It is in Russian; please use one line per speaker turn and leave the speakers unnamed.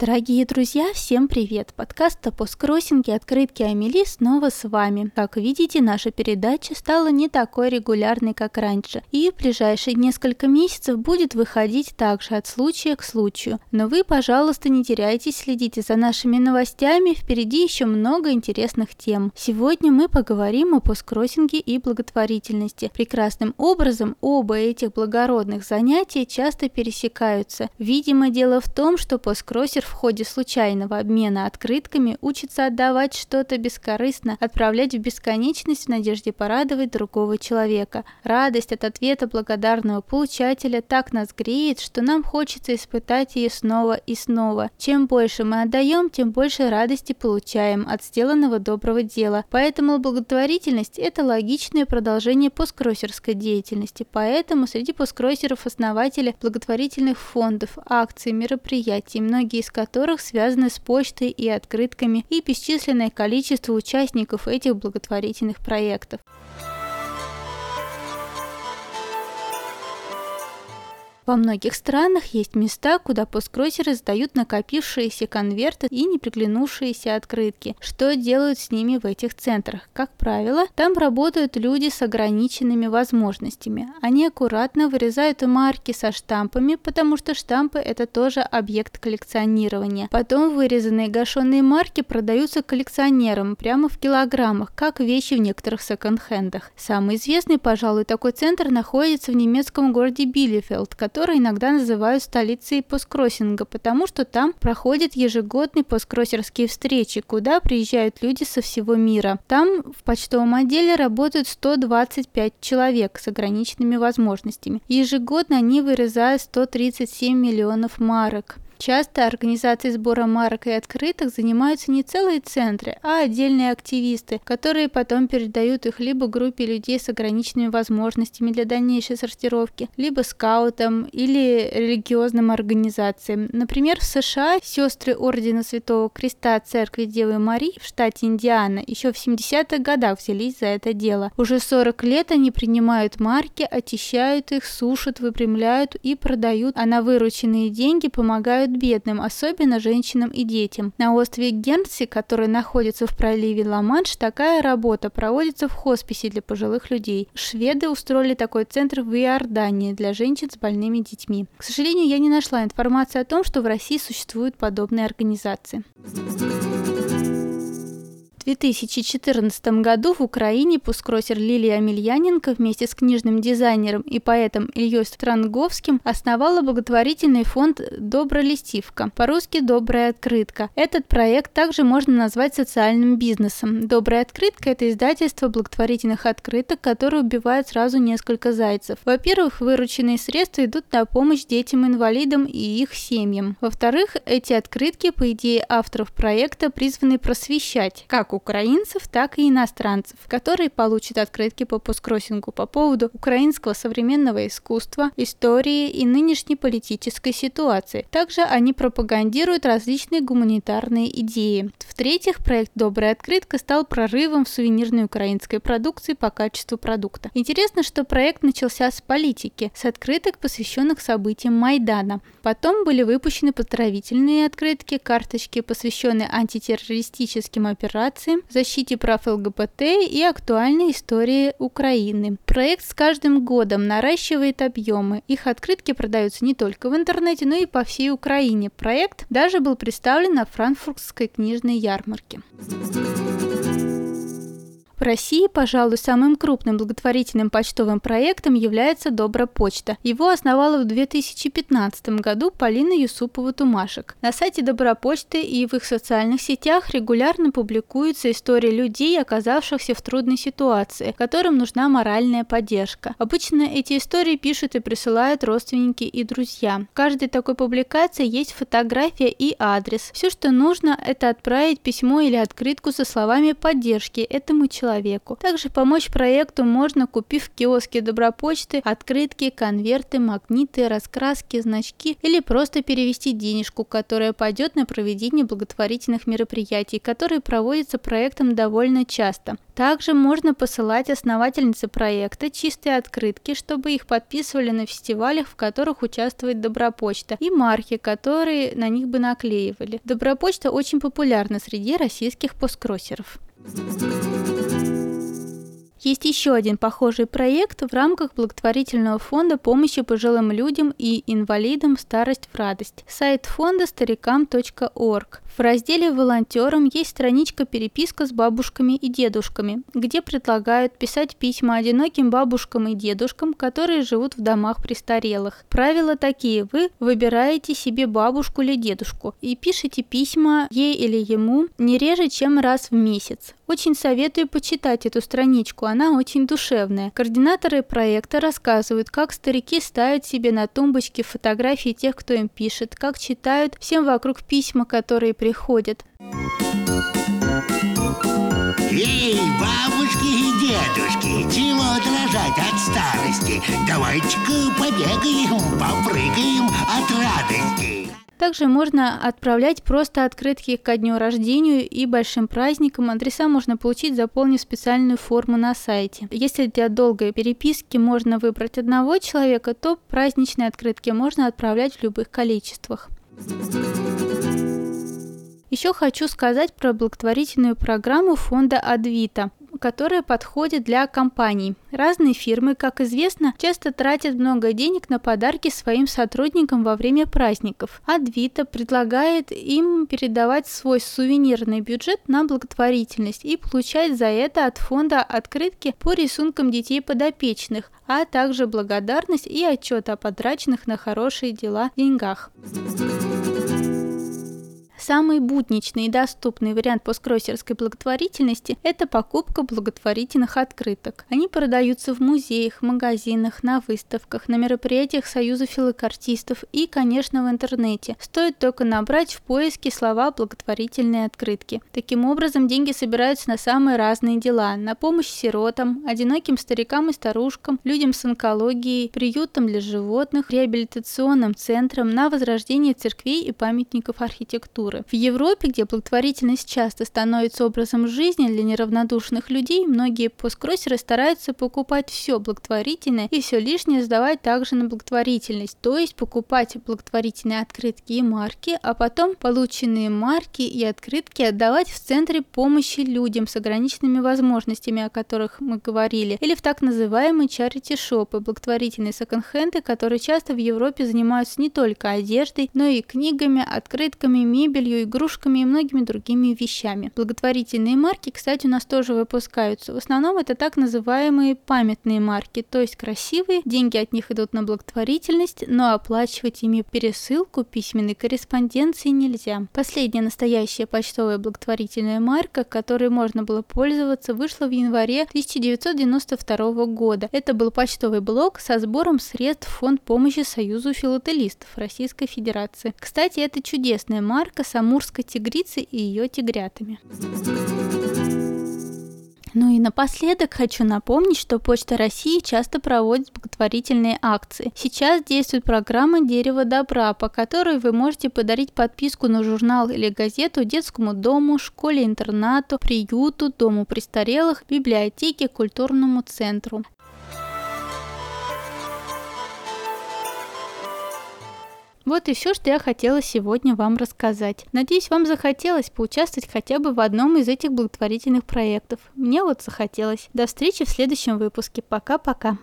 Дорогие друзья, всем привет! Подкаст о посткроссинге «Открытки Амели» снова с вами. Как видите, наша передача стала не такой регулярной, как раньше, и в ближайшие несколько месяцев будет выходить также от случая к случаю. Но вы, пожалуйста, не теряйтесь, следите за нашими новостями, впереди еще много интересных тем. Сегодня мы поговорим о посткроссинге и благотворительности. Прекрасным образом оба этих благородных занятия часто пересекаются. Видимо, дело в том, что посткроссер в ходе случайного обмена открытками учится отдавать что-то бескорыстно, отправлять в бесконечность в надежде порадовать другого человека. Радость от ответа благодарного получателя так нас греет, что нам хочется испытать ее снова и снова. Чем больше мы отдаем, тем больше радости получаем от сделанного доброго дела. Поэтому благотворительность – это логичное продолжение посткроссерской деятельности. Поэтому среди посткроссеров основатели благотворительных фондов, акций, мероприятий, многие из которых связаны с почтой и открытками и бесчисленное количество участников этих благотворительных проектов. Во многих странах есть места, куда посткроссеры сдают накопившиеся конверты и не открытки. Что делают с ними в этих центрах? Как правило, там работают люди с ограниченными возможностями. Они аккуратно вырезают марки со штампами, потому что штампы это тоже объект коллекционирования. Потом вырезанные гашенные марки продаются коллекционерам прямо в килограммах, как вещи в некоторых секонд-хендах. Самый известный, пожалуй, такой центр находится в немецком городе Билефелд, который иногда называют столицей посткроссинга, потому что там проходят ежегодные посткроссерские встречи, куда приезжают люди со всего мира. Там в почтовом отделе работают 125 человек с ограниченными возможностями. Ежегодно они вырезают 137 миллионов марок. Часто организацией сбора марок и открыток занимаются не целые центры, а отдельные активисты, которые потом передают их либо группе людей с ограниченными возможностями для дальнейшей сортировки, либо скаутам или религиозным организациям. Например, в США сестры Ордена Святого Креста Церкви Девы Марии в штате Индиана еще в 70-х годах взялись за это дело. Уже 40 лет они принимают марки, очищают их, сушат, выпрямляют и продают, а на вырученные деньги помогают помогают бедным, особенно женщинам и детям. На острове Гернси, который находится в проливе Ла-Манш, такая работа проводится в хосписе для пожилых людей. Шведы устроили такой центр в Иордании для женщин с больными детьми. К сожалению, я не нашла информации о том, что в России существуют подобные организации. 2014 году в Украине пускроссер Лилия Амельяненко вместе с книжным дизайнером и поэтом Ильей Странговским основала благотворительный фонд «Добролистивка», по-русски «Добрая открытка». Этот проект также можно назвать социальным бизнесом. «Добрая открытка» — это издательство благотворительных открыток, которые убивают сразу несколько зайцев. Во-первых, вырученные средства идут на помощь детям-инвалидам и их семьям. Во-вторых, эти открытки, по идее авторов проекта, призваны просвещать, как у украинцев, так и иностранцев, которые получат открытки по посткроссингу по поводу украинского современного искусства, истории и нынешней политической ситуации. Также они пропагандируют различные гуманитарные идеи. В-третьих, проект «Добрая открытка» стал прорывом в сувенирной украинской продукции по качеству продукта. Интересно, что проект начался с политики, с открыток, посвященных событиям Майдана. Потом были выпущены поздравительные открытки, карточки, посвященные антитеррористическим операциям, информации, защите прав ЛГБТ и актуальной истории Украины. Проект с каждым годом наращивает объемы. Их открытки продаются не только в интернете, но и по всей Украине. Проект даже был представлен на франкфуртской книжной ярмарке. В России, пожалуй, самым крупным благотворительным почтовым проектом является Добропочта. Его основала в 2015 году Полина Юсупова-Тумашек. На сайте Добропочты и в их социальных сетях регулярно публикуются истории людей, оказавшихся в трудной ситуации, которым нужна моральная поддержка. Обычно эти истории пишут и присылают родственники и друзья. В каждой такой публикации есть фотография и адрес. Все, что нужно, это отправить письмо или открытку со словами поддержки этому человеку человеку. Также помочь проекту можно, купив в киоске Добропочты открытки, конверты, магниты, раскраски, значки или просто перевести денежку, которая пойдет на проведение благотворительных мероприятий, которые проводятся проектом довольно часто. Также можно посылать основательнице проекта чистые открытки, чтобы их подписывали на фестивалях, в которых участвует Добропочта, и марки, которые на них бы наклеивали. Добропочта очень популярна среди российских посткроссеров. Есть еще один похожий проект в рамках благотворительного фонда помощи пожилым людям и инвалидам «Старость в радость». Сайт фонда старикам.орг. В разделе «Волонтерам» есть страничка «Переписка с бабушками и дедушками», где предлагают писать письма одиноким бабушкам и дедушкам, которые живут в домах престарелых. Правила такие. Вы выбираете себе бабушку или дедушку и пишете письма ей или ему не реже, чем раз в месяц. Очень советую почитать эту страничку, она очень душевная. Координаторы проекта рассказывают, как старики ставят себе на тумбочке фотографии тех, кто им пишет, как читают всем вокруг письма, которые приходят.
Эй, бабушки и дедушки, чего дрожать от старости? Давайте-ка побегаем, попрыгаем от радости.
Также можно отправлять просто открытки ко дню рождения и большим праздникам. Адреса можно получить, заполнив специальную форму на сайте. Если для долгой переписки можно выбрать одного человека, то праздничные открытки можно отправлять в любых количествах. Еще хочу сказать про благотворительную программу фонда Адвита которая подходит для компаний. Разные фирмы, как известно, часто тратят много денег на подарки своим сотрудникам во время праздников. Адвита предлагает им передавать свой сувенирный бюджет на благотворительность и получать за это от фонда открытки по рисункам детей подопечных, а также благодарность и отчет о потраченных на хорошие дела деньгах. Самый будничный и доступный вариант посткроссерской благотворительности – это покупка благотворительных открыток. Они продаются в музеях, магазинах, на выставках, на мероприятиях Союза филокартистов и, конечно, в интернете. Стоит только набрать в поиске слова «благотворительные открытки». Таким образом, деньги собираются на самые разные дела – на помощь сиротам, одиноким старикам и старушкам, людям с онкологией, приютам для животных, реабилитационным центрам, на возрождение церквей и памятников архитектуры культуры. В Европе, где благотворительность часто становится образом жизни для неравнодушных людей, многие посткроссеры стараются покупать все благотворительное и все лишнее сдавать также на благотворительность, то есть покупать благотворительные открытки и марки, а потом полученные марки и открытки отдавать в центре помощи людям с ограниченными возможностями, о которых мы говорили, или в так называемые чарити-шопы, благотворительные секонд-хенды, которые часто в Европе занимаются не только одеждой, но и книгами, открытками, мебелью, мебелью, игрушками и многими другими вещами. Благотворительные марки, кстати, у нас тоже выпускаются. В основном это так называемые памятные марки, то есть красивые, деньги от них идут на благотворительность, но оплачивать ими пересылку письменной корреспонденции нельзя. Последняя настоящая почтовая благотворительная марка, которой можно было пользоваться, вышла в январе 1992 года. Это был почтовый блок со сбором средств фонд помощи Союзу филателистов Российской Федерации. Кстати, это чудесная марка с амурской тигрицей и ее тигрятами. Ну и напоследок хочу напомнить, что Почта России часто проводит благотворительные акции. Сейчас действует программа «Дерево добра», по которой вы можете подарить подписку на журнал или газету детскому дому, школе-интернату, приюту, дому престарелых, библиотеке, культурному центру. Вот и все, что я хотела сегодня вам рассказать. Надеюсь, вам захотелось поучаствовать хотя бы в одном из этих благотворительных проектов. Мне вот захотелось. До встречи в следующем выпуске. Пока-пока.